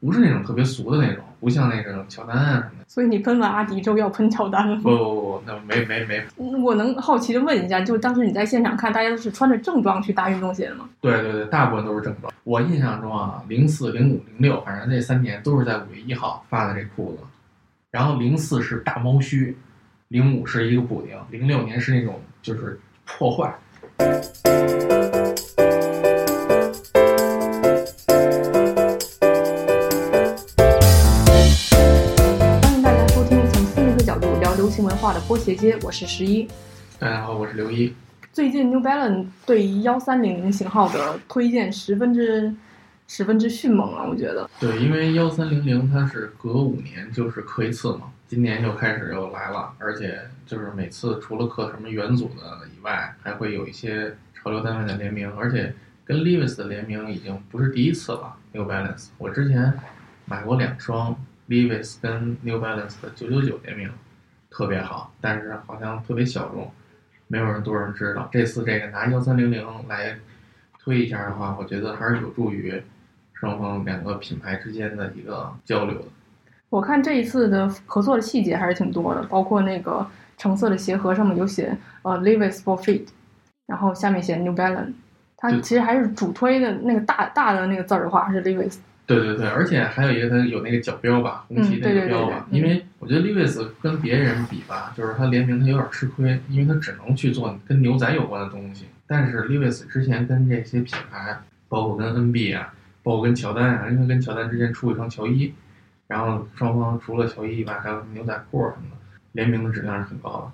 不是那种特别俗的那种，不像那个乔丹啊什么的。所以你喷完阿迪之后要喷乔丹了吗？不不不，那没没没。我能好奇的问一下，就是当时你在现场看，大家都是穿着正装去搭运动鞋的吗？对对对，大部分都是正装。我印象中啊，零四、零五、零六，反正这三年都是在五月一号发的这裤子。然后零四是大猫须，零五是一个补丁，零六年是那种就是破坏。化的波鞋街，我是十一。大家好，我是刘一。最近 New Balance 对于幺三零零型号的推荐十分之十分之迅猛了，我觉得。对，因为幺三零零它是隔五年就是刻一次嘛，今年又开始又来了，而且就是每次除了刻什么元祖的以外，还会有一些潮流单位的联名，而且跟 Levi's 的联名已经不是第一次了。New Balance，我之前买过两双 Levi's 跟 New Balance 的九九九联名，特别好，但是好像特别小众，没有人多人知道。这次这个拿幺三零零来推一下的话，我觉得还是有助于双方两个品牌之间的一个交流的。我看这一次的合作的细节还是挺多的，包括那个橙色的鞋盒上面有写呃 Levi's forfeit 然后下面写 New Balance。它其实还是主推的那个大大的那个字儿的话，还是 Levi's。对对对，而且还有一个它有那个角标吧，红旗那个标吧。因为我觉得 Levi's 跟别人比吧，就是它联名它有点吃亏，因为它只能去做跟牛仔有关的东西。但是 Levi's 之前跟这些品牌，包括跟 NB 啊，包括跟乔丹啊，因为跟乔丹之前出一双乔伊，然后双方除了乔伊以外，还有牛仔裤什么的，联名的质量是很高的。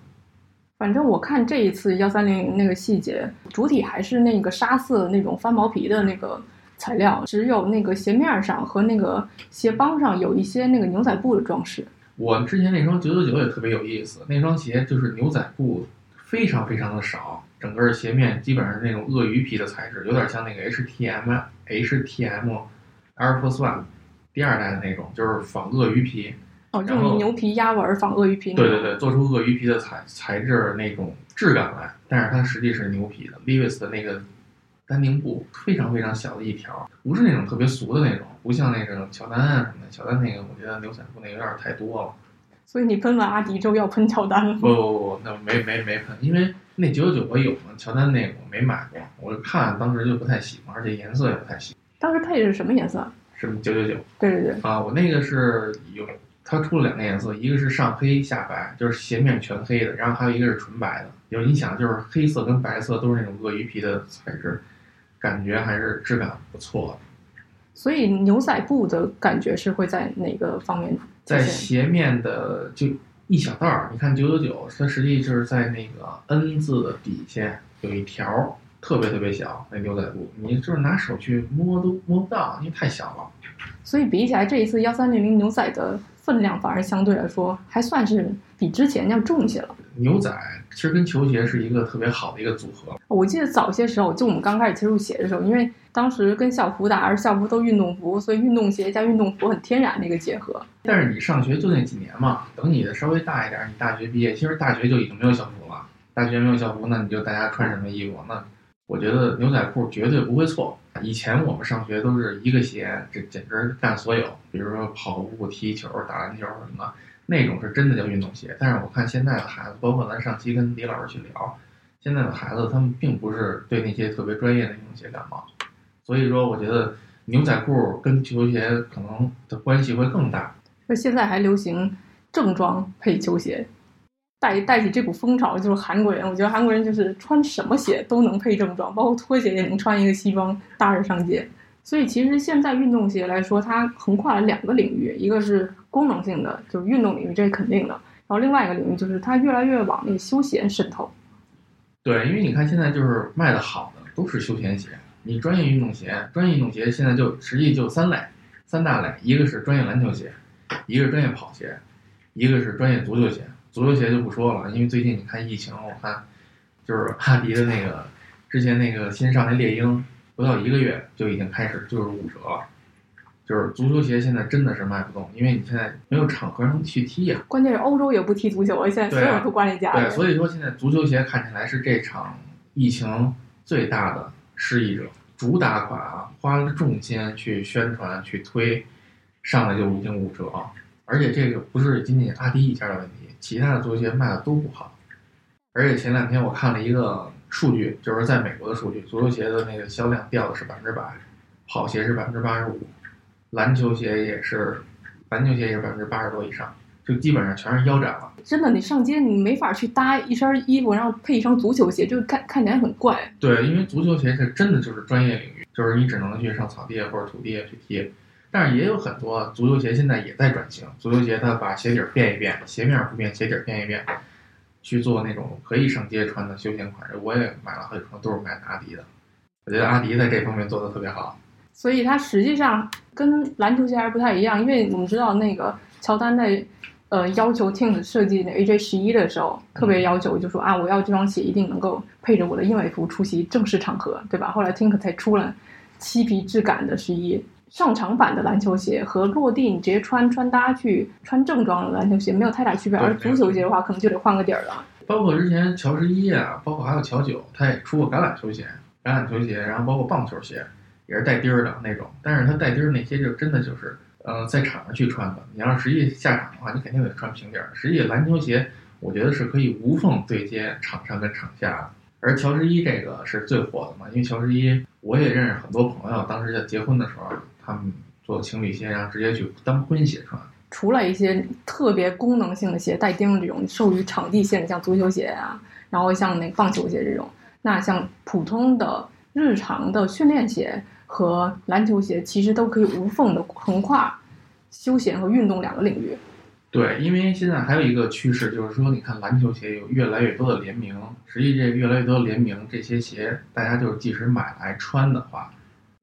反正我看这一次幺三零零那个细节，主体还是那个沙色那种翻毛皮的那个材料，只有那个鞋面上和那个鞋帮上有一些那个牛仔布的装饰。我之前那双九九九也特别有意思，那双鞋就是牛仔布非常非常的少，整个鞋面基本上是那种鳄鱼皮的材质，有点像那个 H T M H T M Air Force One 第二代的那种，就是仿鳄鱼皮。哦，用牛皮压纹仿鳄鱼皮。对对对，做出鳄鱼皮的材材质那种质感来，但是它实际是牛皮的。Levi's 的那个丹宁布非常非常小的一条，不是那种特别俗的那种，不像那个乔丹啊什么的。乔丹那个我觉得牛仔布那有点太多了。所以你喷完阿迪之后要喷乔丹了？不不不，那没没没喷，因为那九九九我有嘛，乔丹那个我没买过，我看当时就不太喜欢，而且颜色也不太喜欢。当时配的是什么颜色？是九九九。对对对。啊，我那个是有。它出了两个颜色，一个是上黑下白，就是鞋面全黑的，然后还有一个是纯白的。就是你想，就是黑色跟白色都是那种鳄鱼皮的材质，感觉还是质感不错。所以牛仔布的感觉是会在哪个方面？在鞋面的就一小道儿，你看九九九，它实际就是在那个 N 字的底下有一条特别特别小那牛仔布，你就是拿手去摸都摸不到，因为太小了。所以比起来，这一次幺三零零牛仔的。分量反而相对来说还算是比之前要重一些了。牛仔其实跟球鞋是一个特别好的一个组合。我记得早些时候，就我们刚开始接触鞋的时候，因为当时跟校服打，而校服都运动服，所以运动鞋加运动服很天然的一个结合。但是你上学就那几年嘛，等你的稍微大一点，你大学毕业，其实大学就已经没有校服了。大学没有校服，那你就大家穿什么衣服？那我觉得牛仔裤绝对不会错。以前我们上学都是一个鞋，这简直干所有，比如说跑步、踢球、打篮球什么的，那种是真的叫运动鞋。但是我看现在的孩子，包括咱上期跟李老师去聊，现在的孩子他们并不是对那些特别专业的运动鞋感冒，所以说我觉得牛仔裤跟球鞋可能的关系会更大。那现在还流行正装配球鞋。带带起这股风潮就是韩国人，我觉得韩国人就是穿什么鞋都能配正装，包括拖鞋也能穿一个西装搭着上街。所以其实现在运动鞋来说，它横跨了两个领域，一个是功能性的，就是运动领域，这是肯定的。然后另外一个领域就是它越来越往那个休闲渗透。对，因为你看现在就是卖的好的都是休闲鞋，你专业运动鞋，专业运动鞋现在就实际就三类，三大类，一个是专业篮球鞋，一个是专业跑鞋，一个是专业足球鞋。足球鞋就不说了，因为最近你看疫情，我看就是 阿迪的那个之前那个新上那猎鹰，不到一个月就已经开始就是五折了。就是足球鞋现在真的是卖不动，因为你现在没有场合能去踢呀。关键是欧洲也不踢足球，现在所有人都关在家里。对，所以说现在足球鞋看起来是这场疫情最大的失意者，主打款啊，花了重金去宣传去推。上来就已经五折，而且这个不是仅仅阿迪一家的问题，其他的足球鞋卖的都不好。而且前两天我看了一个数据，就是在美国的数据，足球鞋的那个销量掉的是百分之百，跑鞋是百分之八十五，篮球鞋也是，篮球鞋也是百分之八十多以上，就基本上全是腰斩了。真的，你上街你没法去搭一身衣服，然后配一双足球鞋，就看看起来很怪。对，因为足球鞋是真的就是专业领域，就是你只能去上草地或者土地去踢。但是也有很多足球鞋现在也在转型，足球鞋它把鞋底儿变一变，鞋面不变，鞋底儿变一变。去做那种可以上街穿的休闲款，我也买了好几双，都是买阿迪的。我觉得阿迪在这方面做的特别好。所以它实际上跟篮球鞋还是不太一样，因为我们知道那个乔丹在呃要求 Tink 设计那 AJ 十一的时候，特别要求就说啊，我要这双鞋一定能够配着我的燕尾服出席正式场合，对吧？后来 Tink 才出了漆皮质感的十一。上场版的篮球鞋和落地你直接穿穿搭去穿正装的篮球鞋没有太大区别，而足球鞋的话可能就得换个底儿了。包括之前乔十一啊，包括还有乔九，他也出过橄榄球鞋、橄榄球鞋，然后包括棒球鞋，也是带钉儿的那种。但是他带钉儿那些就真的就是，呃，在场上去穿的。你要是实际下场的话，你肯定得穿平底儿。实际篮球鞋，我觉得是可以无缝对接场上跟场下的。而乔十一这个是最火的嘛，因为乔十一我也认识很多朋友，当时在结婚的时候。他们做情侣鞋，然后直接去当婚鞋穿。除了一些特别功能性的鞋，带钉这种受于场地限制，像足球鞋啊，然后像那棒球鞋这种，那像普通的日常的训练鞋和篮球鞋，其实都可以无缝的横跨休闲和运动两个领域。对，因为现在还有一个趋势，就是说，你看篮球鞋有越来越多的联名，实际这越来越多的联名，这些鞋大家就是即使买来穿的话，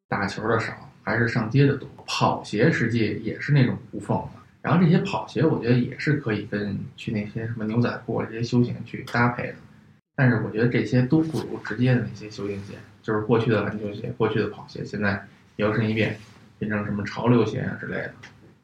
打球的少。还是上街的多，跑鞋实际也是那种无缝的。然后这些跑鞋，我觉得也是可以跟去那些什么牛仔裤这些休闲去搭配的。但是我觉得这些都不如直接的那些休闲鞋，就是过去的篮球鞋、过去的跑鞋，现在摇身一变变成什么潮流鞋啊之类的，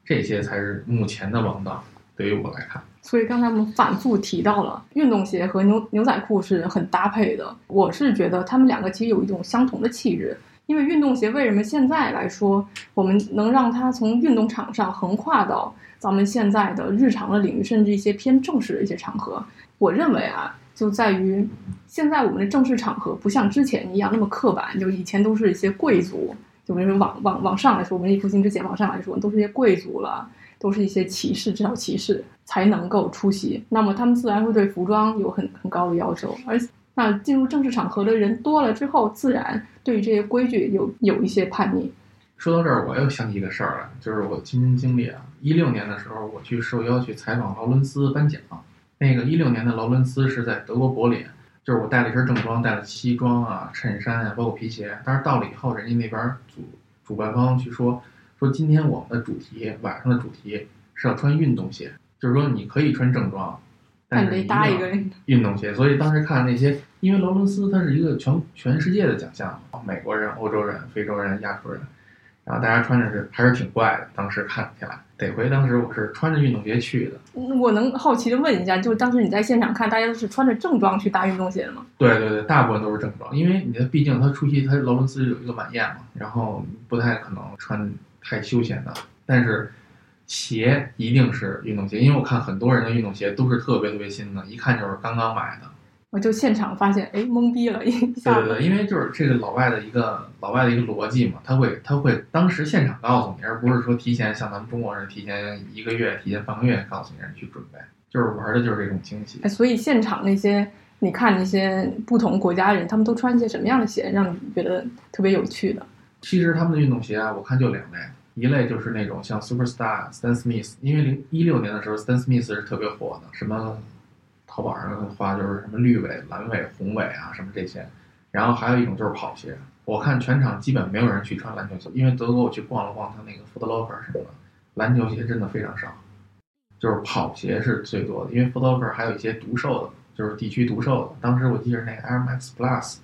这些才是目前的王道。对于我来看，所以刚才我们反复提到了运动鞋和牛牛仔裤是很搭配的。我是觉得他们两个其实有一种相同的气质。因为运动鞋为什么现在来说，我们能让它从运动场上横跨到咱们现在的日常的领域，甚至一些偏正式的一些场合？我认为啊，就在于现在我们的正式场合不像之前一样那么刻板，就以前都是一些贵族，就比如说往往往上来说，文艺复兴之前往上来说，都是一些贵族了，都是一些骑士，至少骑士才能够出席，那么他们自然会对服装有很很高的要求，而。那进入正式场合的人多了之后，自然对于这些规矩有有一些叛逆。说到这儿，我又想起一个事儿来，就是我亲身经历啊。一六年的时候，我去受邀去采访劳伦斯颁奖。那个一六年的劳伦斯是在德国柏林，就是我带了一身正装，带了西装啊、衬衫啊，包括皮鞋。但是到了以后，人家那边主主办方去说，说今天我们的主题晚上的主题是要穿运动鞋，就是说你可以穿正装。但得搭一个运动鞋，所以当时看那些，因为劳伦斯他是一个全全世界的奖项，美国人、欧洲人、非洲人、亚洲人，然后大家穿着是还是挺怪的。当时看起来，得亏当时我是穿着运动鞋去的。我能好奇的问一下，就当时你在现场看，大家都是穿着正装去搭运动鞋的吗？对对对，大部分都是正装，因为你的毕竟他出席他劳伦斯有一个晚宴嘛，然后不太可能穿太休闲的，但是。鞋一定是运动鞋，因为我看很多人的运动鞋都是特别特别新的，一看就是刚刚买的。我就现场发现，哎，懵逼了，一下。对对对，因为就是这个老外的一个老外的一个逻辑嘛，他会他会当时现场告诉你，而不是说提前像咱们中国人提前一个月、提前半个月告诉你让你去准备，就是玩的就是这种惊喜。所以现场那些你看那些不同国家人，他们都穿一些什么样的鞋，让你觉得特别有趣的？其实他们的运动鞋啊，我看就两类。一类就是那种像 Superstar Stan Smith，因为零一六年的时候，Stan Smith 是特别火的，什么淘宝上的话就是什么绿尾、蓝尾、红尾啊，什么这些。然后还有一种就是跑鞋，我看全场基本没有人去穿篮球鞋，因为德国我去逛了逛他那个 Foot Locker 什么的，篮球鞋真的非常少，就是跑鞋是最多的，因为 Foot Locker 还有一些独售的，就是地区独售的。当时我记得那个 Air Max Plus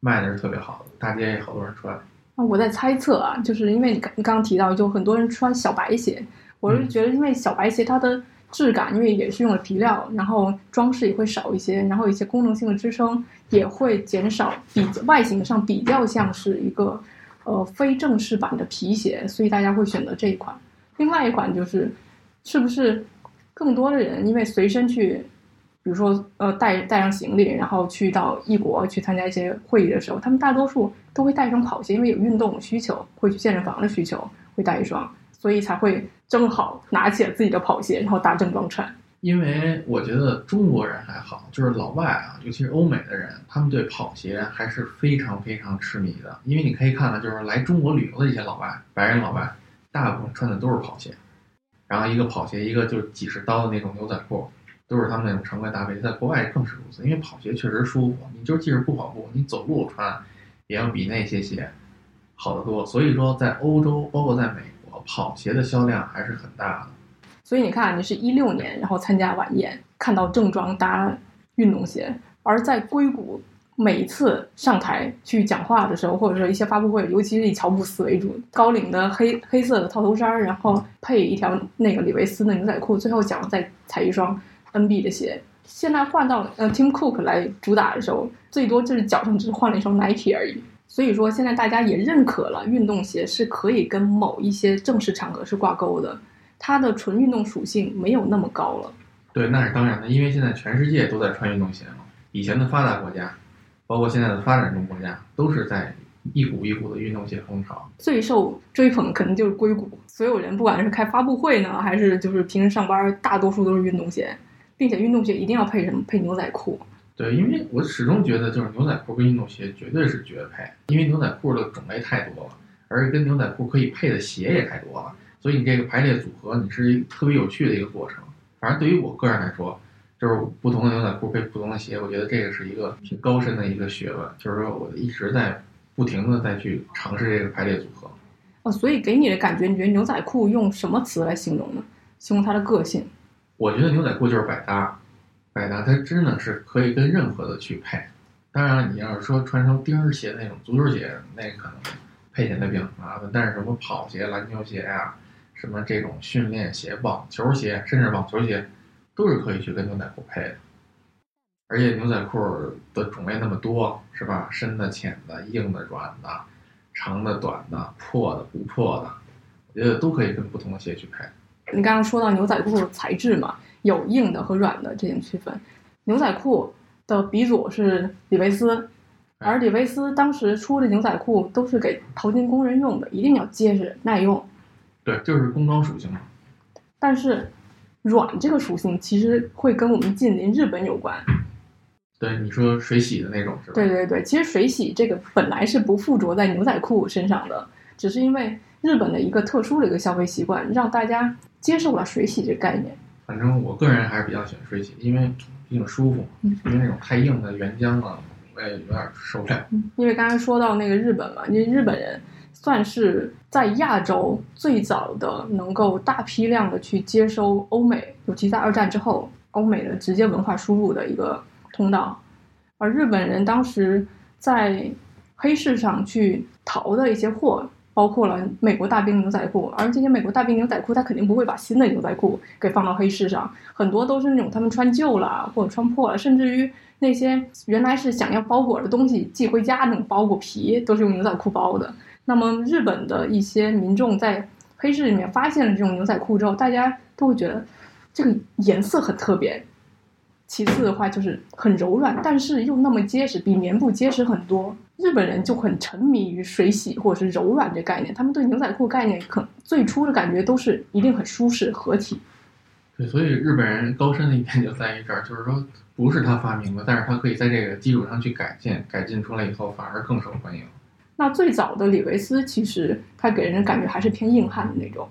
卖的是特别好的，大街也好多人穿。啊，我在猜测啊，就是因为你刚你刚刚提到，就很多人穿小白鞋，我是觉得，因为小白鞋它的质感，因为也是用了皮料，然后装饰也会少一些，然后一些功能性的支撑也会减少，比外形上比较像是一个呃非正式版的皮鞋，所以大家会选择这一款。另外一款就是，是不是更多的人因为随身去，比如说呃带带上行李，然后去到异国去参加一些会议的时候，他们大多数都会带一双跑鞋，因为有运动需求，会去健身房的需求，会带一双，所以才会正好拿起了自己的跑鞋，然后搭正装穿。因为我觉得中国人还好，就是老外啊，尤其是欧美的人，他们对跑鞋还是非常非常痴迷的。因为你可以看到，就是来中国旅游的一些老外，白人老外，大部分穿的都是跑鞋，然后一个跑鞋，一个就是几十刀的那种牛仔裤，都是他们那种常规搭配。在国外更是如此，因为跑鞋确实舒服，你就即使不跑步，你走路穿也要比那些鞋好得多。所以说，在欧洲，包括在美国，跑鞋的销量还是很大的。所以你看，你是一六年，然后参加晚宴，看到正装搭运动鞋，而在硅谷，每一次上台去讲话的时候，或者说一些发布会，尤其是以乔布斯为主，高领的黑黑色的套头衫，然后配一条那个李维斯的牛仔裤，最后讲再踩一双 NB 的鞋。现在换到呃 Tim Cook 来主打的时候，最多就是脚上只是换了一双 Nike 而已。所以说，现在大家也认可了运动鞋是可以跟某一些正式场合是挂钩的。它的纯运动属性没有那么高了。对，那是当然的，因为现在全世界都在穿运动鞋嘛。以前的发达国家，包括现在的发展中国家，都是在一股一股的运动鞋风潮。最受追捧的可能就是硅谷，所有人不管是开发布会呢，还是就是平时上班，大多数都是运动鞋，并且运动鞋一定要配什么？配牛仔裤。对，因为我始终觉得就是牛仔裤跟运动鞋绝对是绝配，因为牛仔裤的种类太多了，而跟牛仔裤可以配的鞋也太多了。所以你这个排列组合，你是特别有趣的一个过程。反正对于我个人来说，就是不同的牛仔裤配不同的鞋，我觉得这个是一个挺高深的一个学问。就是说我一直在不停的再去尝试这个排列组合。哦，所以给你的感觉，你觉得牛仔裤用什么词来形容呢？形容它的个性？我觉得牛仔裤就是百搭，百搭它真的是可以跟任何的去配。当然，你要是说穿成钉鞋那种足球鞋，那可能配起来比较麻烦。但是什么跑鞋、篮球鞋呀、什么这种训练鞋、网球鞋，甚至网球鞋，都是可以去跟牛仔裤配的。而且牛仔裤的种类那么多，是吧？深的、浅的、硬的、软的、长的、短的、破的、不破的，我觉得都可以跟不同的鞋去配。你刚刚说到牛仔裤的材质嘛，有硬的和软的这种区分。牛仔裤的鼻祖是李维斯，而李维斯当时出的牛仔裤都是给淘金工人用的，一定要结实耐用。对，就是工装属性嘛。但是，软这个属性其实会跟我们近邻日本有关。对，你说水洗的那种是吧？对对对，其实水洗这个本来是不附着在牛仔裤身上的，只是因为日本的一个特殊的一个消费习惯，让大家接受了水洗这个概念。反正我个人还是比较喜欢水洗，因为比较舒服。嗯，因为那种太硬的原浆啊，我也有点受不了。嗯，因为刚才说到那个日本嘛，因为日本人。算是在亚洲最早的能够大批量的去接收欧美，尤其在二战之后，欧美的直接文化输入的一个通道。而日本人当时在黑市上去淘的一些货，包括了美国大兵牛仔裤，而这些美国大兵牛仔裤，他肯定不会把新的牛仔裤给放到黑市上，很多都是那种他们穿旧了或者穿破了，甚至于那些原来是想要包裹的东西寄回家那种包裹皮，都是用牛仔裤包的。那么，日本的一些民众在黑市里面发现了这种牛仔裤之后，大家都会觉得这个颜色很特别。其次的话，就是很柔软，但是又那么结实，比棉布结实很多。日本人就很沉迷于水洗或者是柔软这概念，他们对牛仔裤概念可最初的感觉都是一定很舒适合体。对，所以日本人高深的一点就在于这儿，就是说不是他发明的，但是他可以在这个基础上去改进，改进出来以后反而更受欢迎。那最早的李维斯其实他给人感觉还是偏硬汉的那种。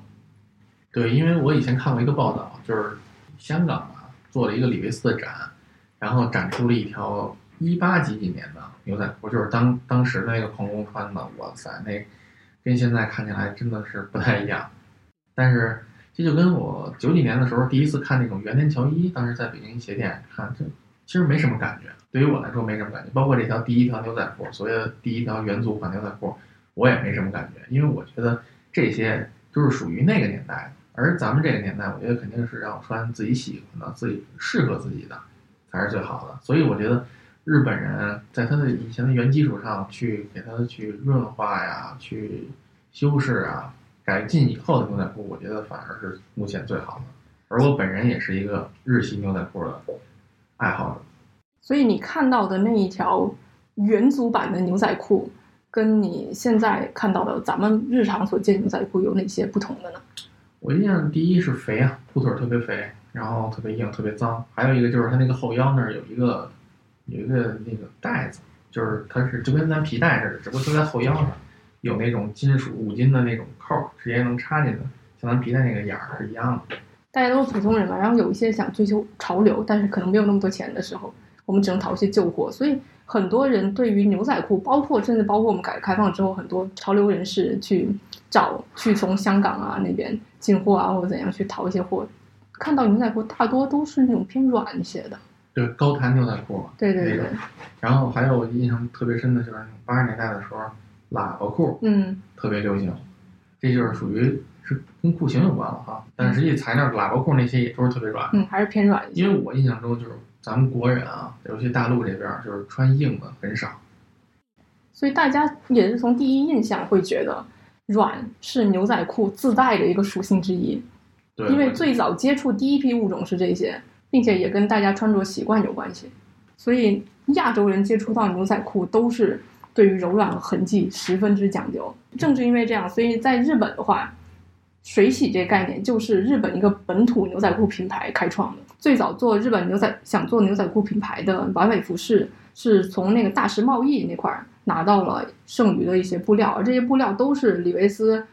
对，因为我以前看过一个报道，就是香港啊做了一个李维斯的展，然后展出了一条一八几几年的牛仔裤，就是当当时那个矿工穿的，哇塞，那跟现在看起来真的是不太一样。但是这就跟我九几年的时候第一次看那种原田乔伊，当时在北京鞋店看，这其实没什么感觉。对于我来说没什么感觉，包括这条第一条牛仔裤，所谓的第一条元祖款牛仔裤，我也没什么感觉，因为我觉得这些都是属于那个年代的，而咱们这个年代，我觉得肯定是要穿自己喜欢的、自己适合自己的才是最好的。所以我觉得日本人在他的以前的原基础上去给他去润化呀、去修饰啊，改进以后的牛仔裤，我觉得反而是目前最好的。而我本人也是一个日系牛仔裤的爱好者。所以你看到的那一条元祖版的牛仔裤，跟你现在看到的咱们日常所见牛仔裤有哪些不同的呢？我印象第一是肥啊，裤腿特别肥，然后特别硬，特别脏。还有一个就是它那个后腰那儿有一个有一个那个带子，就是它是就跟咱皮带似的，只不过就在后腰上有那种金属五金的那种扣，直接能插进去，像咱皮带那个眼儿是一样的。大家都是普通人嘛，然后有一些想追求潮流，但是可能没有那么多钱的时候，我们只能淘一些旧货。所以很多人对于牛仔裤，包括甚至包括我们改革开放之后，很多潮流人士去找去从香港啊那边进货啊，或者怎样去淘一些货，看到牛仔裤大多都是那种偏软一些的。对，高弹牛仔裤嘛。对对对然后还有我印象特别深的就是八十年代的时候，喇叭裤嗯，特别流行，这就是属于是跟裤型有关了哈。但实际材料喇叭裤那些也都是特别软，嗯，还是偏软一些。因为我印象中就是咱们国人啊，尤其大陆这边儿就是穿硬的很少。所以大家也是从第一印象会觉得软是牛仔裤自带的一个属性之一，对，因为最早接触第一批物种是这些，并且也跟大家穿着习惯有关系。所以亚洲人接触到牛仔裤都是对于柔软和痕迹十分之讲究。正是因为这样，所以在日本的话，水洗这个概念就是日本一个本土牛仔裤品牌开创的。最早做日本牛仔想做牛仔裤品牌的完美服饰，是从那个大石贸易那块儿拿到了剩余的一些布料，而这些布料都是李维斯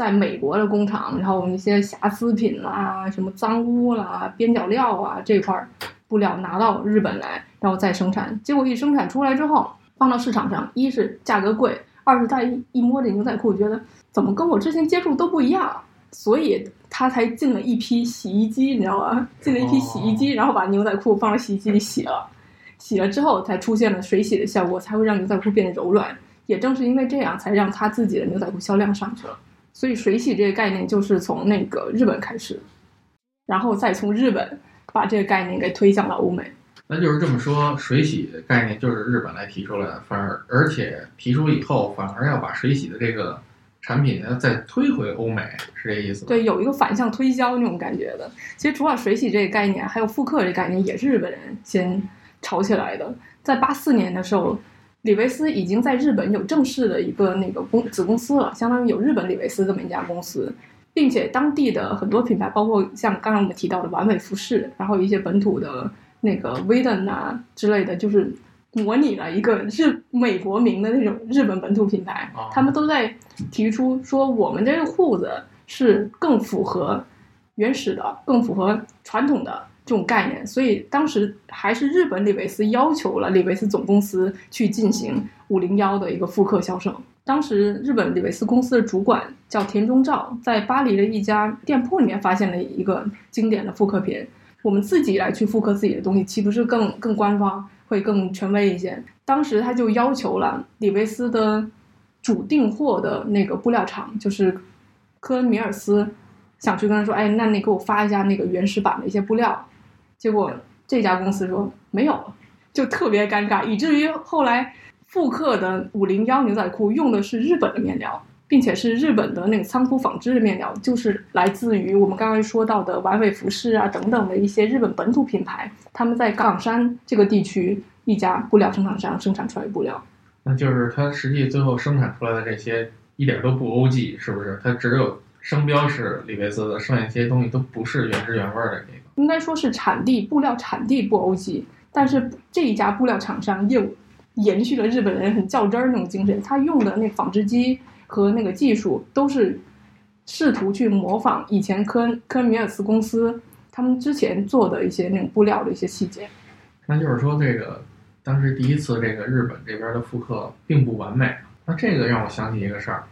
在美国的工厂，然后一些瑕疵品啦、什么脏污啦、边角料啊这块儿布料拿到日本来，然后再生产。结果一生产出来之后，放到市场上，一是价格贵，二是大家一一摸这牛仔裤，觉得怎么跟我之前接触都不一样，所以他才进了一批洗衣机，你知道吗？进了一批洗衣机，然后把牛仔裤放到洗衣机里洗了。洗了之后才出现了水洗的效果，才会让牛仔裤变得柔软。也正是因为这样，才让他自己的牛仔裤销量上去了。所以水洗这个概念就是从那个日本开始，然后再从日本把这个概念给推向了欧美。那就是这么说，水洗的概念就是日本来提出来的，反而而且提出以后，反而要把水洗的这个产品要再推回欧美，是这意思吗？对，有一个反向推销那种感觉的。其实除了水洗这个概念，还有复刻这个概念，也是日本人先炒起来的。在八四年的时候，李维斯已经在日本有正式的一个那个公子公司了，相当于有日本李维斯这么一家公司，并且当地的很多品牌，包括像刚刚我们提到的完美服饰，然后一些本土的那个 v 登啊之类的，就是模拟了一个日美国名的那种日本本土品牌哦，他们都在提出说，我们这个裤子是更符合原始的、更符合传统的这种概念，所以当时还是日本李维斯要求了李维斯总公司去进行五零幺的一个复刻销售。当时日本李维斯公司的主管叫田中照，在巴黎的一家店铺里面发现了一个经典的复刻品。我们自己来去复刻自己的东西，岂不是更更官方，会更权威一些？当时他就要求了李维斯的主订货的那个布料厂，就是科恩米尔斯，想去跟他说，哎，那你给我发一下那个原始版的一些布料。结果这家公司说没有，就特别尴尬，以至于后来复刻的五零幺牛仔裤用的是日本的面料，并且是日本的那个仓库纺织的面料，就是来自于我们刚刚说到的完美服饰啊等等的一些日本本土品牌，他们在冈山这个地区一家布料生产商生产出来的布料。那就是它实际最后生产出来的这些一点都不欧记，是不是？它只有商标是李维斯的，剩下这些东西都不是原汁原味儿的这个。应该说是产地布料产地不欧记，但是这一家布料厂商又延续了日本人很较真儿那种精神，他用的那纺织机和那个技术都是试图去模仿以前科恩科恩米尔斯公司他们之前做的一些那种布料的一些细节。那就是说，这个当时第一次这个日本这边的复刻并不完美。那这个让我想起一个事儿，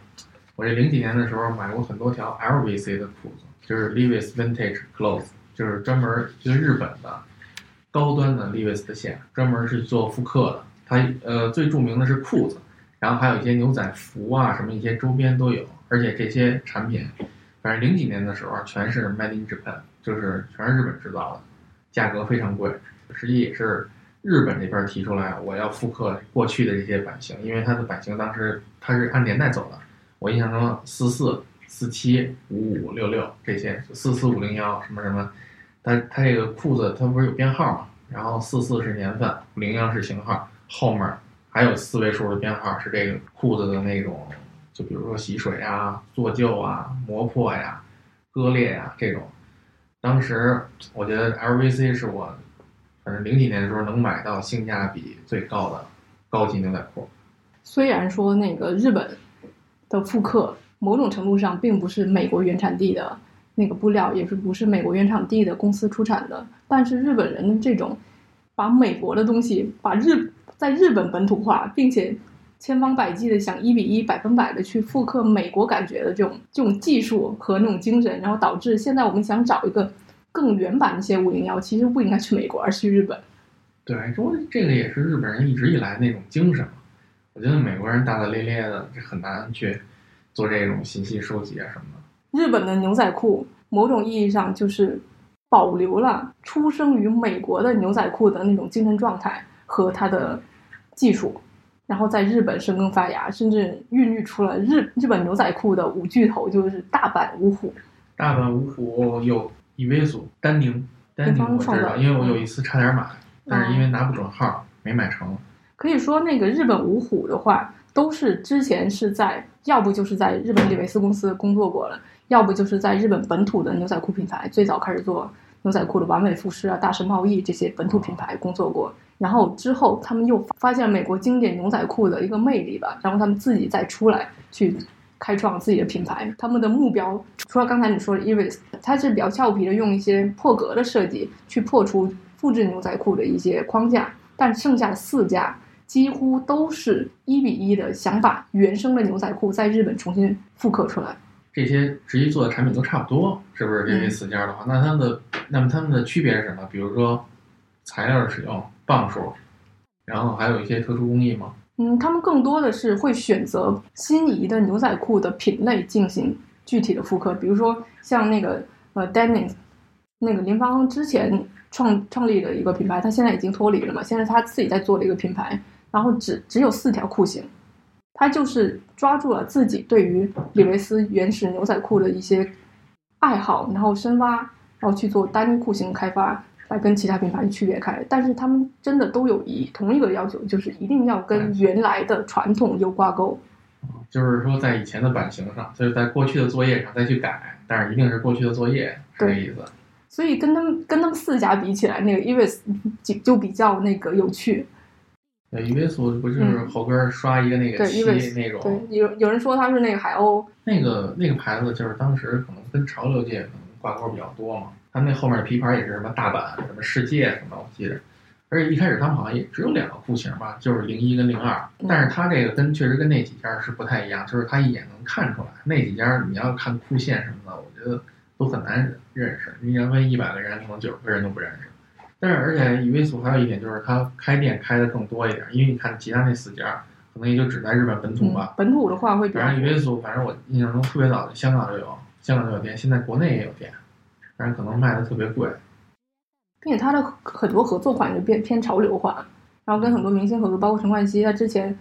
我这零几年的时候买过很多条 LVC 的裤子，就是 Levi's Vintage Clothes，就是专门就是日本的高端的 Levi's 的线，专门是做复刻的。它呃最著名的是裤子，然后还有一些牛仔服啊，什么一些周边都有。而且这些产品，反正零几年的时候全是 Made in Japan，就是全是日本制造的，价格非常贵。实际也是日本这边提出来，我要复刻过去的这些版型，因为它的版型当时它是按年代走的。我印象中四四四七五五六六这些，四四五零幺什么什么，它它这个裤子它不是有编号嘛？然后四四是年份，零幺是型号，后面还有四位数的编号是这个裤子的那种，就比如说洗水啊、做旧啊、磨破呀、割裂呀这种。当时我觉得 LVC 是我反正零几年的时候能买到性价比最高的高级牛仔裤。虽然说那个日本的复刻某种程度上并不是美国原产地的那个布料，也是不是美国原产地的公司出产的，但是日本人的这种把美国的东西把日在日本本土化，并且千方百计的想一比一百分百的去复刻美国感觉的这种这种技术和那种精神，然后导致现在我们想找一个更原版一些五零幺，其实不应该去美国，而去日本。对，这这个也是日本人一直以来那种精神嘛。我觉得美国人大大咧咧的，这很难去做这种信息收集啊什么的。日本的牛仔裤，某种意义上就是保留了出生于美国的牛仔裤的那种精神状态和它的技术，然后在日本生根发芽，甚至孕育出了日日本牛仔裤的五巨头，就是大阪五虎。大阪五虎有伊维苏、丹宁、丹宁我知道，因为我有一次差点买，但是因为拿不准号，没买成。可以说，那个日本五虎的话，都是之前是在，要不就是在日本李维斯公司工作过了，要不就是在日本本土的牛仔裤品牌最早开始做牛仔裤的完美服饰啊、大神贸易这些本土品牌工作过。然后之后，他们又发现美国经典牛仔裤的一个魅力吧，然后他们自己再出来去开创自己的品牌。他们的目标除了刚才你说的 Evis，它是比较俏皮的，用一些破格的设计去破除复制牛仔裤的一些框架，但剩下的四家。几乎都是一比一的，想把原生的牛仔裤在日本重新复刻出来。这些直接做的产品都差不多，是不是？这四家的话，那它的那么它们的区别是什么？比如说材料的使用、磅数，然后还有一些特殊工艺吗？嗯，他们更多的是会选择心仪的牛仔裤的品类进行具体的复刻。比如说像那个呃，Denim，那个林芳亨之前创创立的一个品牌，他现在已经脱离了嘛？现在他自己在做的一个品牌。然后只只有四条裤型，他就是抓住了自己对于李维斯原始牛仔裤的一些爱好，然后深挖，然后去做单一裤型开发，来跟其他品牌区别开。但是他们真的都有一同一个要求，就是一定要跟原来的传统有挂钩。就是说在以前的版型上，就是在过去的作业上再去改，但是一定是过去的作业，是这意思。所以跟他们跟他们四家比起来，那个 Evis 就就比较那个有趣。对，伊维苏不就是后跟刷一个那个漆那种？对，有有人说它是那个海鸥。那个那个牌子就是当时可能跟潮流界可能挂钩比较多嘛。它那后面的皮牌也是什么大阪、什么世界什么，我记得。而且一开始他们好像也只有两个裤型吧，就是零一跟零二。但是它这个跟确实跟那几家是不太一样，就是它一眼能看出来。那几家你要看裤线什么的，我觉得都很难认识。你要问一百个人，可能九十个人都不认识。但是，而且以威素还有一点就是，它开店开的更多一点，因为你看其他那四家，可能也就只在日本本土吧。本土的话会。反正以威素，反正我印象中特别早的香港就有，香港就有店，现在国内也有店，但是可能卖的特别贵。并且它的很多合作款就变偏潮流化，然后跟很多明星合作，包括陈冠希，他之前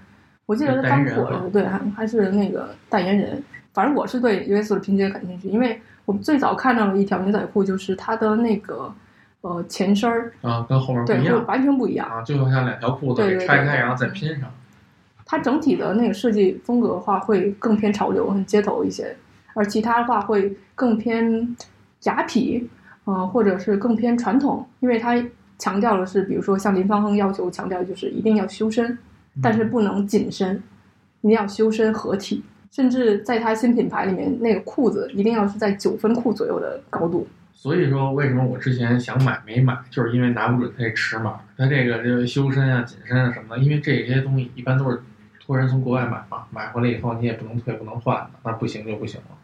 我记得他刚火的，对，还还是那个代言人。反正我是对以威素的拼接感兴趣，因为我们最早看到了一条牛仔裤，就是它的那个。呃，前身儿啊，跟后面不一样，完全不一样啊，就像两条裤子给拆开，然后再拼上。它整体的那个设计风格的话，会更偏潮流、很街头一些，而其他的话会更偏雅痞，嗯，或者是更偏传统，因为它强调的是，比如说像林芳亨要求强调，就是一定要修身，但是不能紧身，一定要修身合体，甚至在它新品牌里面，那个裤子一定要是在九分裤左右的高度。所以说，为什么我之前想买没买，就是因为拿不准它这尺码，它这个这个修身啊、紧身啊什么的，因为这些东西一般都是托人从国外买嘛，买回来以后你也不能退不能换，那不行就不行了。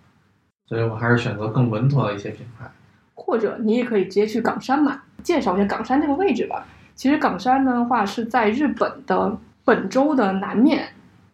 所以我还是选择更稳妥的一些品牌。或者你也可以直接去冈山买。介绍一下冈山这个位置吧。其实冈山的话是在日本的本州的南面，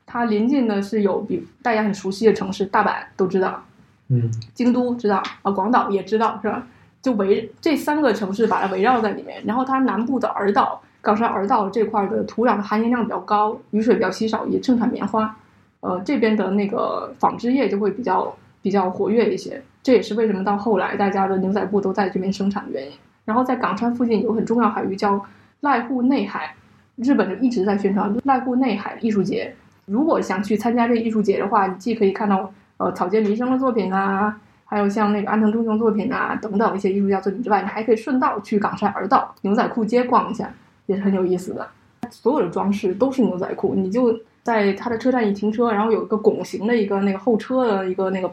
它临近的是有比大家很熟悉的城市大阪都知道。嗯，京都知道啊，广岛也知道是吧？就围这三个城市把它围绕在里面。然后它南部的儿岛，冈山儿岛这块的土壤的含盐量比较高，雨水比较稀少，也盛产棉花。呃，这边的那个纺织业就会比较比较活跃一些。这也是为什么到后来大家的牛仔布都在这边生产的原因。然后在港川附近有很重要海域叫濑户内海，日本就一直在宣传濑户内海艺术节。如果想去参加这个艺术节的话，你既可以看到呃草间弥生的作品啊，还有像那个安藤忠雄作品啊等等一些艺术家作品之外，你还可以顺道去港山儿道牛仔裤街逛一下，也是很有意思的。所有的装饰都是牛仔裤，你就在它的车站一停车，然后有一个拱形的一个那个候车的一个那个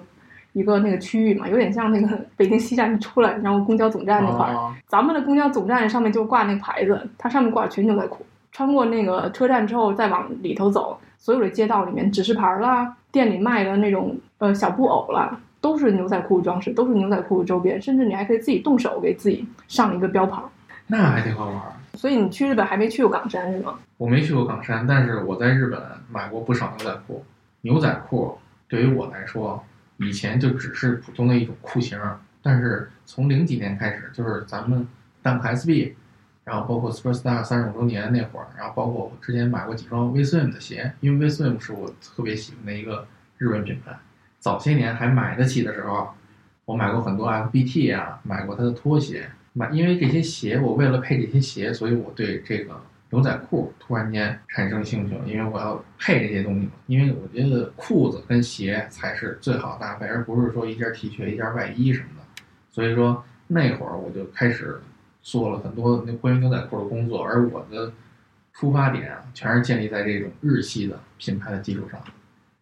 一个那个区域嘛，有点像那个 北京西站一出来，然后公交总站那块儿，哦咱们的公交总站上面就挂那个牌子，它上面挂的全牛仔裤。穿过那个车站之后，再往里头走，所有的街道里面指示牌啦，店里卖的那种呃小布偶啦，都是牛仔裤装饰，都是牛仔裤周边，甚至你还可以自己动手给自己上一个标牌。那还挺好玩儿。所以你去日本还没去过冈山是吗？我没去过冈山，但是我在日本买过不少牛仔裤。牛仔裤对于我来说，以前就只是普通的一种裤型，但是从零几年开始，就是咱们 Dunk SB，然后包括 Superstar 三十五周年那会儿，然后包括我之前买过几双 V Swim 的鞋，因为 V Swim 是我特别喜欢的一个日本品牌。早些年还买得起的时候，我买过很多 FBT 啊，买过它的拖鞋，买因为这些鞋，我为了配这些鞋，所以我对这个牛仔裤突然间产生兴趣了，因为我要配这些东西嘛。因为我觉得裤子跟鞋才是最好的搭配，而不是说一件 T 恤、一件外衣什么的。所以说那会儿我就开始做了很多那关于牛仔裤的工作，而我的出发点啊，全是建立在这种日系的品牌的基础上。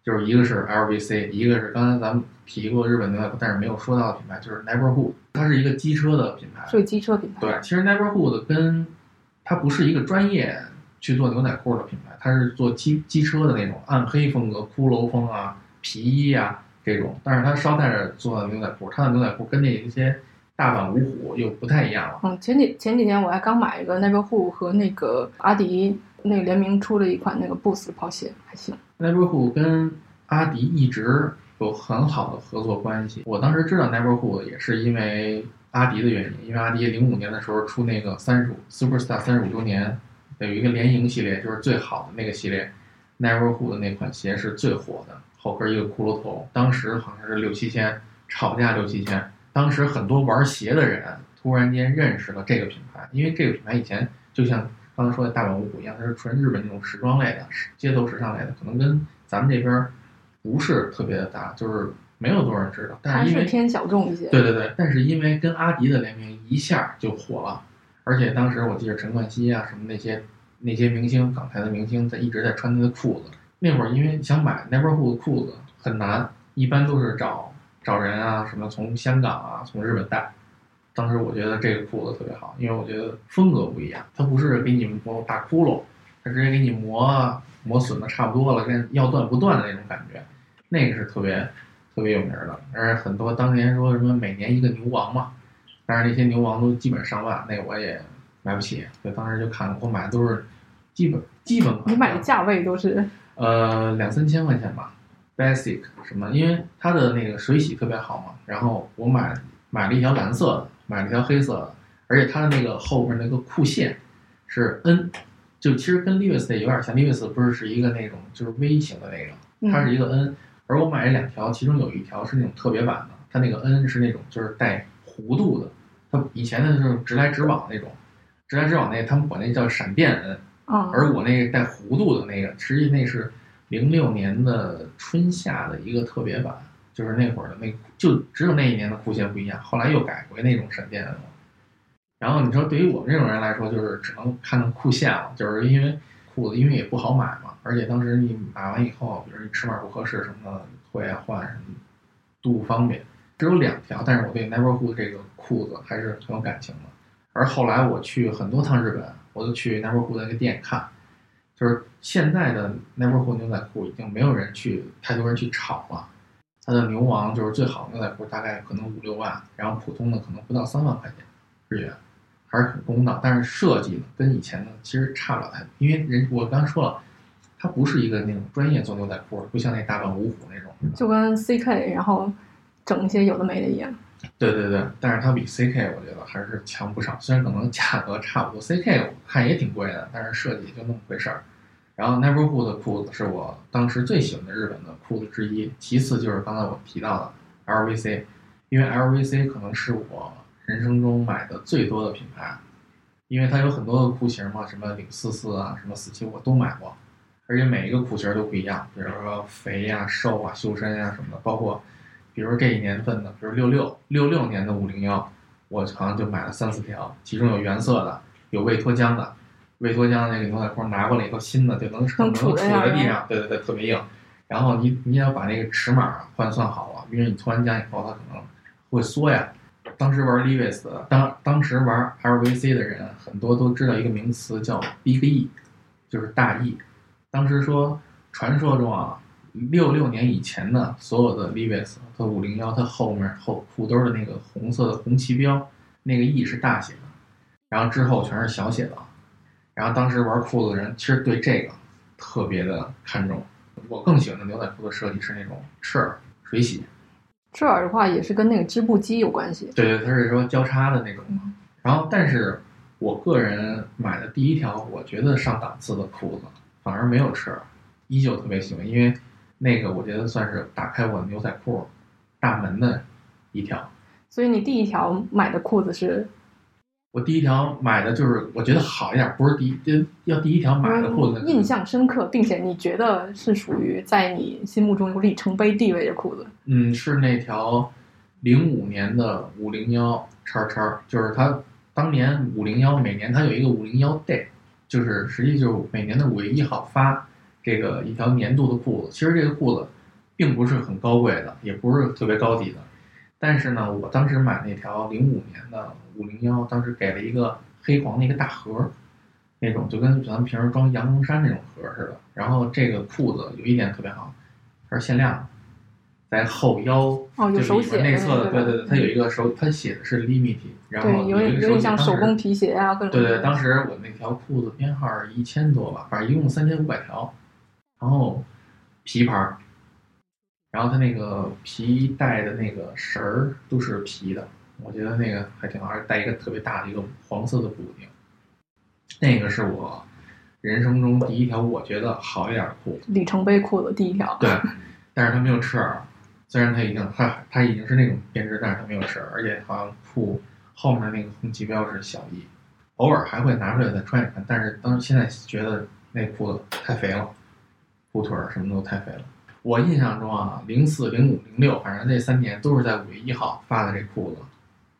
就是一个是 LVC，一个是刚才咱们提过日本牛仔裤，但是没有说到的品牌就是 Neighborhood，它是一个机车的品牌。是个机车品牌。对，其实 Neighborhood 跟它不是一个专业去做牛仔裤的品牌，它是做机机车的那种暗黑风格、骷髅风啊、皮衣啊这种，但是它捎带着做的牛仔裤，它的牛仔裤跟那一些大阪五虎又不太一样了。嗯，前几前几天我还刚买一个 Neighborhood 和那个阿迪那个联名出了一款那个 Boost 跑鞋，还行。Neighborhood 跟阿迪一直有很好的合作关系。我当时知道 Neighborhood 也是因为阿迪的原因，因为阿迪零五年的时候出那个三十五 Superstar 三十五周年有一个联营系列，就是最好的那个系列，Neighborhood 的那款鞋是最火的，后跟一个骷髅头，当时好像是六七千，炒价六七千。当时很多玩鞋的人突然间认识了这个品牌，因为这个品牌以前就像刚才说的大阪五虎一样，它是纯日本那种时装类的、街头时尚类的，可能跟咱们这边儿不是特别的大，就是没有多少人知道。但是因为还是偏小众一些。对对对，但是因为跟阿迪的联名一下就火了，而且当时我记得陈冠希啊什么那些那些明星，港台的明星在一直在穿他的裤子。那会儿因为想买 Neighborhood 的裤子很难，一般都是找找人啊什么从香港啊从日本带。当时我觉得这个裤子特别好，因为我觉得风格不一样，它不是给你磨大窟窿，它直接给你磨磨损的差不多了，跟要断不断的那种感觉，那个是特别特别有名儿的。而且很多当年说什么每年一个牛王嘛，但是那些牛王都基本上万，那个我也买不起，所以当时就看，我买的都是基本基本款。你买的价位都是呃两三千块钱吧，basic 什么，因为它的那个水洗特别好嘛，然后我买买了一条蓝色的，买了条黑色的，而且它的那个后边那个裤线是 N，就其实跟 Levi's 的有点像，Levi's 不是是一个那种就是 V 型的那个，它是一个 N，而我买了两条，其中有一条是那种特别版的，它那个 N 是那种就是带弧度的，它以前的是直来直往那种，直来直往那他们管那叫闪电 N。啊，而我那个带弧度的那个，实际那是零六年的春夏的一个特别版，就是那会儿的那，就只有那一年的裤线不一样，后来又改回那种闪电了。然后你说对于我们这种人来说，就是只能看到裤线了，就是因为裤子因为也不好买嘛，而且当时你买完以后，比如你尺码不合适什么的，退啊换什么都不方便。只有两条，但是我对 Neighborhood 这个裤子还是很有感情的。而后来我去很多趟日本，我都去 Neighborhood 那个店看，就是现在的 Neighborhood 牛仔裤已经没有人去太多人去炒了。它的牛王就是最好的牛仔裤，大概可能五六万，然后普通的可能不到三万块钱日元，还是很公道。但是设计呢，跟以前呢其实差不了太多，因为人我刚才说了，它不是一个那种专业做牛仔裤的，不像那大阪五虎那种。就跟 CK 然后整一些有的没的一样。对对对，但是它比 CK 我觉得还是强不少，虽然可能价格差不多，CK 我看也挺贵的，但是设计就那么回事儿。然后 Neverhood 的裤子是我当时最喜欢的日本的裤子之一，其次就是刚才我提到的 LVC，因为 LVC 可能是我人生中买的最多的品牌，因为它有很多的裤型嘛，什么领四四啊，什么四七我都买过，而且每一个裤型都不一样，比如说肥呀、瘦啊、修身呀什么的，包括比如这一年份的，比如六六六六年的五零幺，我好像就买了三四条，其中有原色的，有未脱浆的。未脱浆那个牛仔裤拿过来以后，新的就能能杵在地上，对对对，特别硬。然后你你也要把那个尺码换算好了，因为你脱完浆以后它可能会缩呀。当时玩 Levi's 的，当当时玩 LVC 的人很多都知道一个名词叫 Big E，就是大 E。当时说传说中啊，六六年以前的所有的 Levi's 和五零幺，它后面后裤兜的那个红色的红旗标，那个 E 是大写的，然后之后全是小写的。然后当时玩裤子的人其实对这个特别的看重。我更喜欢的牛仔裤的设计是那种赤耳水洗。赤耳的话也是跟那个织布机有关系。对对，它是说交叉的那种。然后，但是我个人买的第一条我觉得上档次的裤子反而没有赤耳，依旧特别喜欢，因为那个我觉得算是打开我牛仔裤大门的一条。所以你第一条买的裤子是？我第一条买的就是我觉得好一点，不是第一要第一条买的裤子。印象深刻，并且你觉得是属于在你心目中有里程碑地位的裤子。嗯，是那条零五年的五零幺叉叉，就是它当年五零幺每年它有一个五零幺 day，就是实际就是每年的五月一号发这个一条年度的裤子。其实这个裤子并不是很高贵的，也不是特别高级的。但是呢，我当时买那条零五年的五零幺，当时给了一个黑黄的一个大盒，那种就跟咱们平时装羊绒衫那种盒似的。然后这个裤子有一点特别好，它是限量，在后腰哦有手写内侧的，对对对，它有一个手，它写的是 limit，然后有有点像手工皮鞋啊，各种。对对，当时我那条裤子编号一千多吧，反正一共三千五百条，然后皮牌。然后它那个皮带的那个绳儿都是皮的，我觉得那个还挺好，还带一个特别大的一个黄色的补丁。那个是我人生中第一条我觉得好一点的裤子，里程碑裤子第一条。对，但是它没有翅耳，虽然它已经它它已经是那种编织，但是它没有翅耳，而且好像裤后面那个红旗标是小一，偶尔还会拿出来再穿一穿。但是当现在觉得那裤子太肥了，裤腿儿什么都太肥了。我印象中啊，零四、零五、零六，反正这三年都是在五月一号发的这裤子。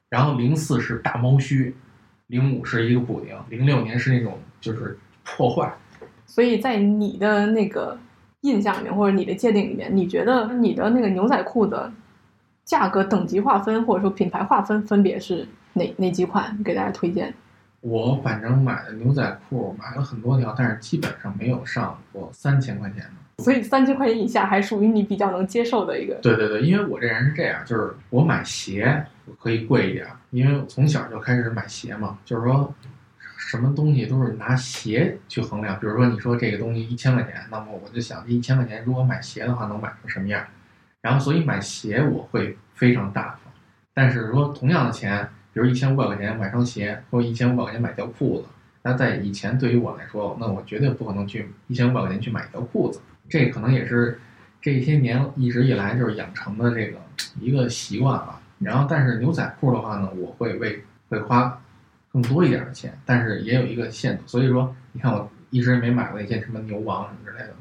然后零四是大猫须，零五是一个补丁，零六年是那种就是破坏。所以在你的那个印象里面，或者你的界定里面，你觉得你的那个牛仔裤的价格等级划分，或者说品牌划分，分别是哪哪几款？给大家推荐。我反正买的牛仔裤买了很多条，但是基本上没有上过三千块钱的。所以三千块钱以下还属于你比较能接受的一个。对对对，因为我这人是这样，就是我买鞋可以贵一点，因为从小就开始买鞋嘛，就是说什么东西都是拿鞋去衡量。比如说你说这个东西一千块钱，那么我就想这一千块钱如果买鞋的话能买成什么样？然后所以买鞋我会非常大方。但是说同样的钱，比如一千五百块钱买双鞋，或一千五百块钱买条裤子，那在以前对于我来说，那我绝对不可能去一千五百块钱去买一条裤子。这可能也是这些年一直以来就是养成的这个一个习惯吧。然后，但是牛仔裤的话呢，我会为会花更多一点的钱，但是也有一个限度。所以说，你看我一直没买过一些什么牛王什么之类的。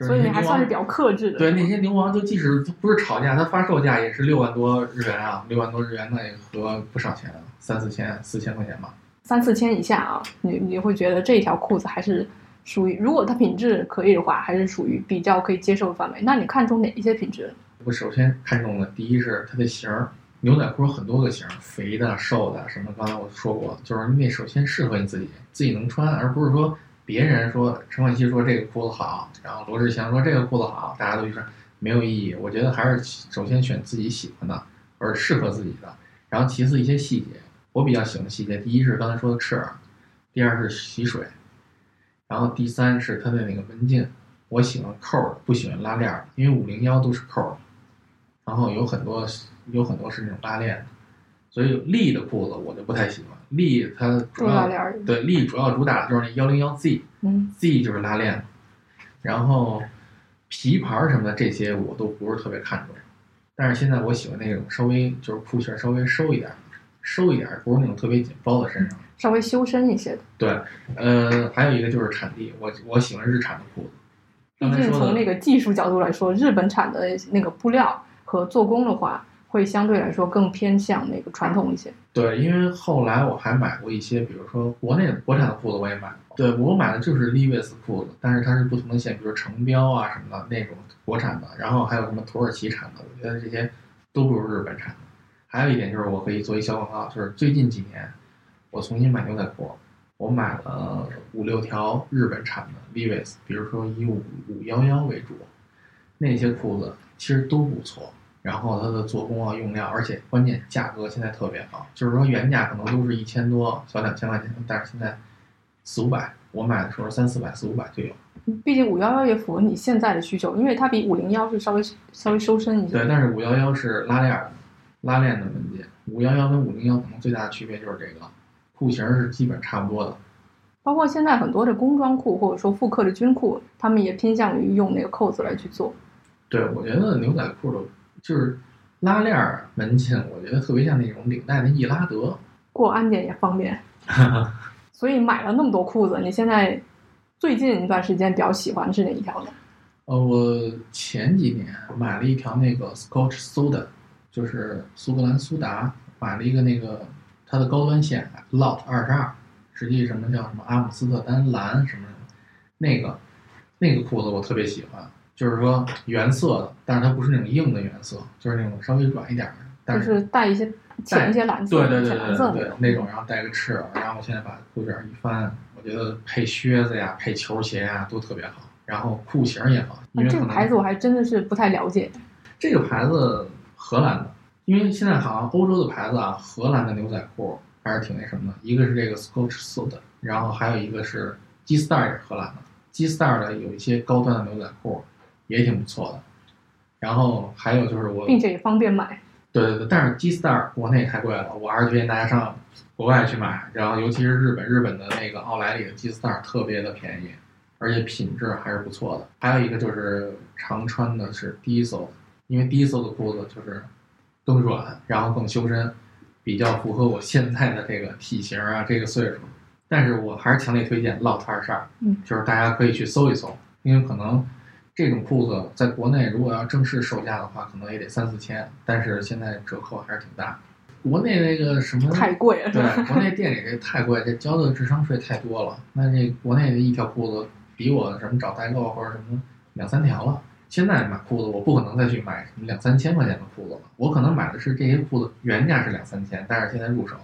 所以你还算是比较克制的。对那些牛王，就即使不是炒价，它发售价也是六万多日元啊，六万多日元那也合不少钱，三四千、四千块钱吧。三四千以下啊，你你会觉得这条裤子还是？属于如果它品质可以的话，还是属于比较可以接受的范围。那你看中哪一些品质？我首先看中的第一是它的型儿，牛仔裤有很多个型，肥的、瘦的，什么刚才我说过，就是那首先适合你自己，自己能穿，而不是说别人说陈冠希说这个裤子好，然后罗志祥说这个裤子好，大家都去穿，没有意义。我觉得还是首先选自己喜欢的，或者适合自己的，然后其次一些细节，我比较喜欢细节，第一是刚才说的赤耳，第二是洗水。然后第三是它的那个门襟，我喜欢扣的，不喜欢拉链的，因为五零幺都是扣的，然后有很多有很多是那种拉链的，所以立的裤子我就不太喜欢。立它主要对力主要主打的就是那幺零幺 Z，嗯，Z 就是拉链，然后皮牌什么的这些我都不是特别看重，但是现在我喜欢那种稍微就是裤型稍微收一点儿，收一点儿，不是那种特别紧包在身上。稍微修身一些的。对，呃，还有一个就是产地，我我喜欢日产的裤子。毕竟从那个技术角度来说，日本产的那个布料和做工的话，会相对来说更偏向那个传统一些。对，因为后来我还买过一些，比如说国内的国产的裤子我也买过。对我买的就是 Levi's 裤子，但是它是不同的线，比如成标啊什么的那种国产的，然后还有什么土耳其产的，我觉得这些都不如日本产的。还有一点就是我可以做一小广告，就是最近几年我重新买牛仔裤，我买了五六条日本产的 Levi's，比如说以五五幺幺为主，那些裤子其实都不错。然后它的做工啊、用料，而且关键价格现在特别好，就是说原价可能都是一千多、小两千块钱，但是现在四五百，我买的时候三四百、四五百就有。毕竟五幺幺也符合你现在的需求，因为它比五零幺是稍微稍微收身一些。对，但是五幺幺是拉链儿的，拉链的门襟，五幺幺跟五零幺可能最大的区别就是这个裤型是基本差不多的。包括现在很多的工装裤或者说复刻的军裤，他们也偏向于用那个扣子来去做。对，我觉得牛仔裤的就是拉链儿门襟，我觉得特别像那种领带的易拉德。过安检也方便。所以买了那么多裤子，你现在最近一段时间比较喜欢的是哪一条呢？呃，我前几年买了一条那个 Scotch Soda，就是苏格兰苏打，买了一个那个它的高端线 Lot 二十二，实际什么叫什么阿姆斯特丹蓝什么什么，那个那个裤子我特别喜欢，就是说原色的，但是它不是那种硬的原色，就是那种稍微软一点的，但就是带一些浅一些蓝色、对对对浅蓝色对对的对那种，然后带个翅耳，然后我现在把裤脚一翻，我觉得配靴子呀、配球鞋呀都特别好，然后裤型也好，因啊这个牌子我还真的是不太了解。这个牌子荷兰的，因为现在好像欧洲的牌子啊，荷兰的牛仔裤还是挺那什么的。一个是这个 Scotch Soda，然后还有一个是 G Star 也是荷兰的，G Star 的有一些高端的牛仔裤也挺不错的。然后还有就是我，并且也方便买。对对对，但是 G Star 国内太贵了，我还是推荐大家上国外去买。然后尤其是日本，日本的那个奥莱里的 G Star 特别的便宜，而且品质还是不错的。还有一个就是常穿的是 Diesel，因为 Diesel 的裤子就是更软，然后更修身，比较符合我现在的这个体型啊，这个岁数。但是我还是强烈推荐 Lot 二十二，嗯，就是大家可以去搜一搜，因为可能这种裤子在国内如果要正式售价的话，可能也得三四千，但是现在折扣还是挺大。国内那个什么太贵了，对？，国内店里这太贵，这交的智商税太多了。那这国内的一条裤子比我什么找代购或者什么两三条了。现在买裤子，我不可能再去买什么两三千块钱的裤子了。我可能买的是这些裤子原价是两三千，但是现在入手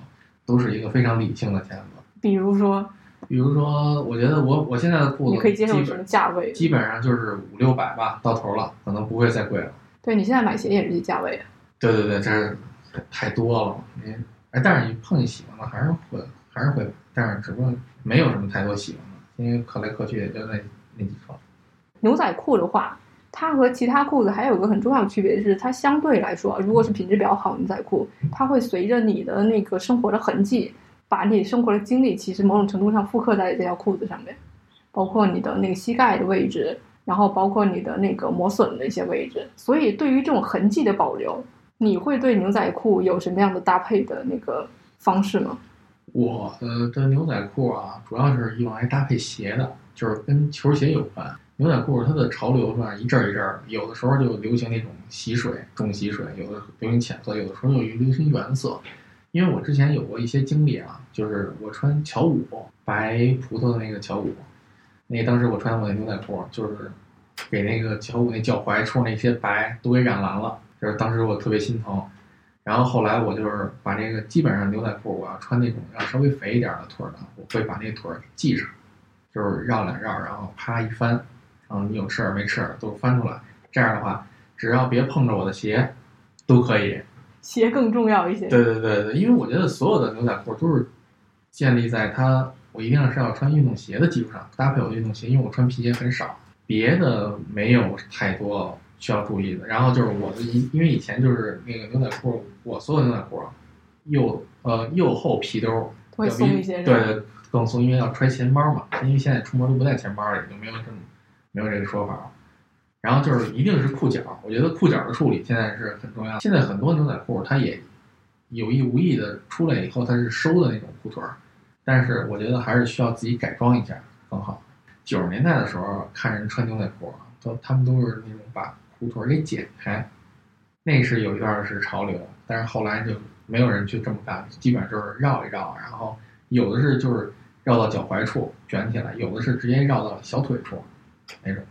都是一个非常理性的价格。比如说，比如说，我觉得我我现在的裤子你可以接受什么价位？基本上就是五六百吧，到头了，可能不会再贵了。对你现在买鞋也是这价位。对对对，这是太多了。你哎，但是你碰见喜欢的还是会还是会买，但是只不过没有什么太多喜欢的，因为可来可去也就那那几双。牛仔裤的话，它和其他裤子还有一个很重要的区别是，它相对来说，如果是品质比较好的牛仔裤，它会随着你的那个生活的痕迹，把你生活的经历其实某种程度上复刻在这条裤子上面，包括你的那个膝盖的位置，然后包括你的那个磨损的一些位置。所以对于这种痕迹的保留，你会对牛仔裤有什么样的搭配的那个方式吗？我的的牛仔裤啊，主要是用来搭配鞋的，就是跟球鞋有关。牛仔裤它的潮流吧，一阵一阵儿，有的时候就流行那种洗水、重洗水，有的流行浅色，有的时候又流行原色。因为我之前有过一些经历啊，就是我穿乔五白葡萄的那个乔五，那当时我穿我的牛仔裤，就是给那个乔五那脚踝处那些白都给染蓝了，就是当时我特别心疼。然后后来我就是把这个基本上牛仔裤我要穿那种要稍微肥一点的腿的，我会把那腿系上，就是绕两绕，然后啪一翻，然后你有事儿没事儿都翻出来。这样的话，只要别碰着我的鞋，都可以。鞋更重要一些。对对对对，因为我觉得所有的牛仔裤都是建立在它我一定是要穿运动鞋的基础上搭配我的运动鞋，因为我穿皮鞋很少，别的没有太多需要注意的。然后就是我的一，因为以前就是那个牛仔裤，我所有牛仔裤啊右呃右后皮兜儿会比松一些，对对，更松，因为要揣钱包嘛。因为现在出门都不带钱包了，也就没有这么没有这个说法了。然后就是一定是裤脚，我觉得裤脚的处理现在是很重要。现在很多牛仔裤它也有意无意的出来以后，它是收的那种裤腿儿，但是我觉得还是需要自己改装一下更好。九十年代的时候看人穿牛仔裤，都他们都是那种把裤腿儿给剪开，那是有一段是潮流，但是后来就没有人去这么干，基本上就是绕一绕，然后有的是就是绕到脚踝处卷起来，有的是直接绕到小腿处那种。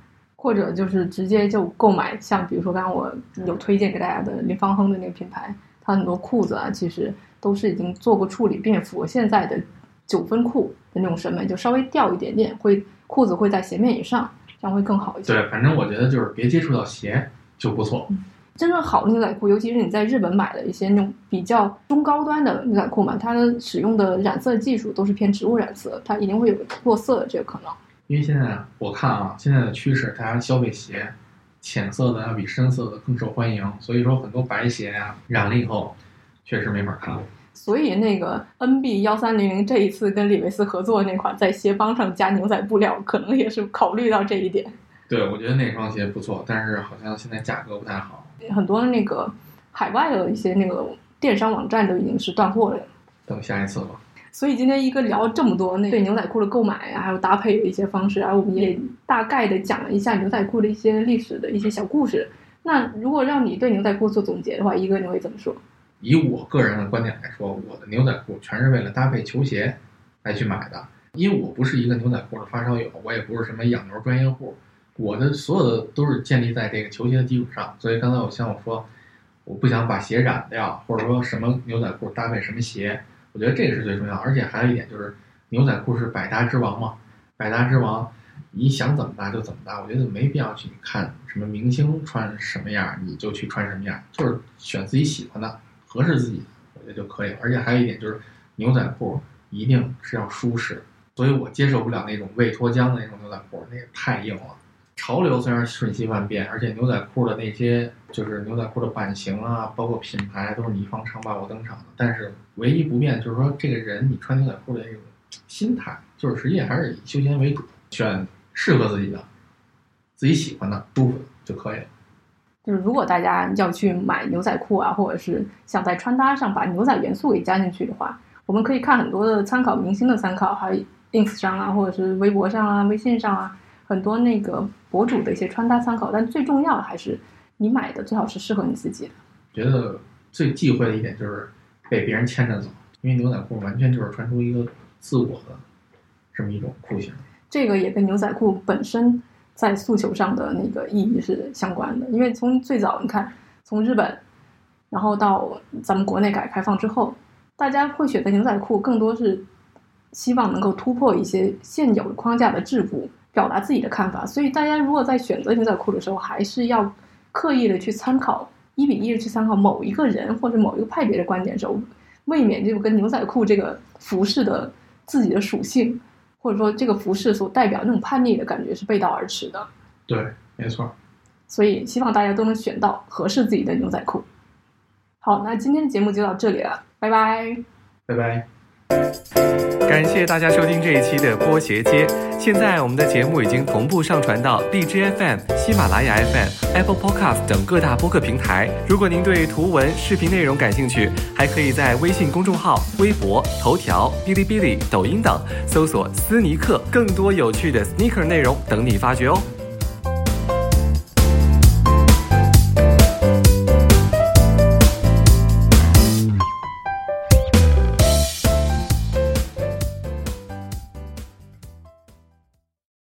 或者就是直接就购买，像比如说刚刚我有推荐给大家的林芳亨的那个品牌，它很多裤子啊，其实都是已经做过处理，并且符合现在的九分裤的那种审美，就稍微掉一点点，会裤子会在鞋面以上，这样会更好一些。对，反正我觉得就是别接触到鞋就不错。真正好的牛仔裤，尤其是你在日本买的一些那种比较中高端的牛仔裤嘛，它的使用的染色技术都是偏植物染色，它一定会有落色的这个可能。因为现在我看啊，现在的趋势，大家消费鞋，浅色的要比深色的更受欢迎，所以说很多白鞋呀染了以后，确实没法看了。所以那个 NB 幺三零零这一次跟李维斯合作那款，在鞋帮上加牛仔布料，可能也是考虑到这一点。对，我觉得那双鞋不错，但是好像现在价格不太好。很多那个海外的一些那个电商网站都已经是断货了。等下一次吧。所以今天一个聊这么多，那对牛仔裤的购买啊，还有搭配的一些方式，然后我们也大概的讲了一下牛仔裤的一些历史的一些小故事。那如果让你对牛仔裤做总结的话，一哥你会怎么说？以我个人的观点来说，我的牛仔裤全是为了搭配球鞋来去买的，因为我不是一个牛仔裤的发烧友，我也不是什么养牛专业户，我的所有的都是建立在这个球鞋的基础上。所以刚才我像我说，我不想把鞋染掉，或者说什么牛仔裤搭配什么鞋。我觉得这个是最重要，而且还有一点就是，牛仔裤是百搭之王嘛，百搭之王，你想怎么搭就怎么搭。我觉得没必要去看什么明星穿什么样，你就去穿什么样，就是选自己喜欢的，合适自己的，我觉得就可以了。而且还有一点就是，牛仔裤一定是要舒适，所以我接受不了那种未脱浆的那种牛仔裤，那也太硬了。潮流虽然瞬息万变，而且牛仔裤的那些就是牛仔裤的版型啊，包括品牌都是你方唱罢我登场的。但是唯一不变就是说，这个人你穿牛仔裤的那种心态，就是实际还是以休闲为主，选适合自己的、自己喜欢的、舒服的就可以了。就是如果大家要去买牛仔裤啊，或者是想在穿搭上把牛仔元素给加进去的话，我们可以看很多的参考明星的参考，还有 ins 上啊，或者是微博上啊、微信上啊。很多那个博主的一些穿搭参考，但最重要的还是你买的最好是适合你自己的。觉得最忌讳的一点就是被别人牵着走，因为牛仔裤完全就是穿出一个自我的这么一种裤型。这个也跟牛仔裤本身在诉求上的那个意义是相关的，因为从最早你看，从日本，然后到咱们国内改革开放之后，大家会选择牛仔裤，更多是希望能够突破一些现有的框架的桎梏。表达自己的看法，所以大家如果在选择牛仔裤的时候，还是要刻意的去参考一比一的去参考某一个人或者某一个派别的观点的时候，未免就跟牛仔裤这个服饰的自己的属性，或者说这个服饰所代表那种叛逆的感觉是背道而驰的。对，没错。所以希望大家都能选到合适自己的牛仔裤。好，那今天的节目就到这里了，拜拜，拜拜。感谢大家收听这一期的波鞋街。现在我们的节目已经同步上传到荔枝 FM、喜马拉雅 FM、Apple Podcast 等各大播客平台。如果您对图文、视频内容感兴趣，还可以在微信公众号、微博、头条、哔哩哔哩、抖音等搜索“斯尼克”，更多有趣的 sneaker 内容等你发掘哦。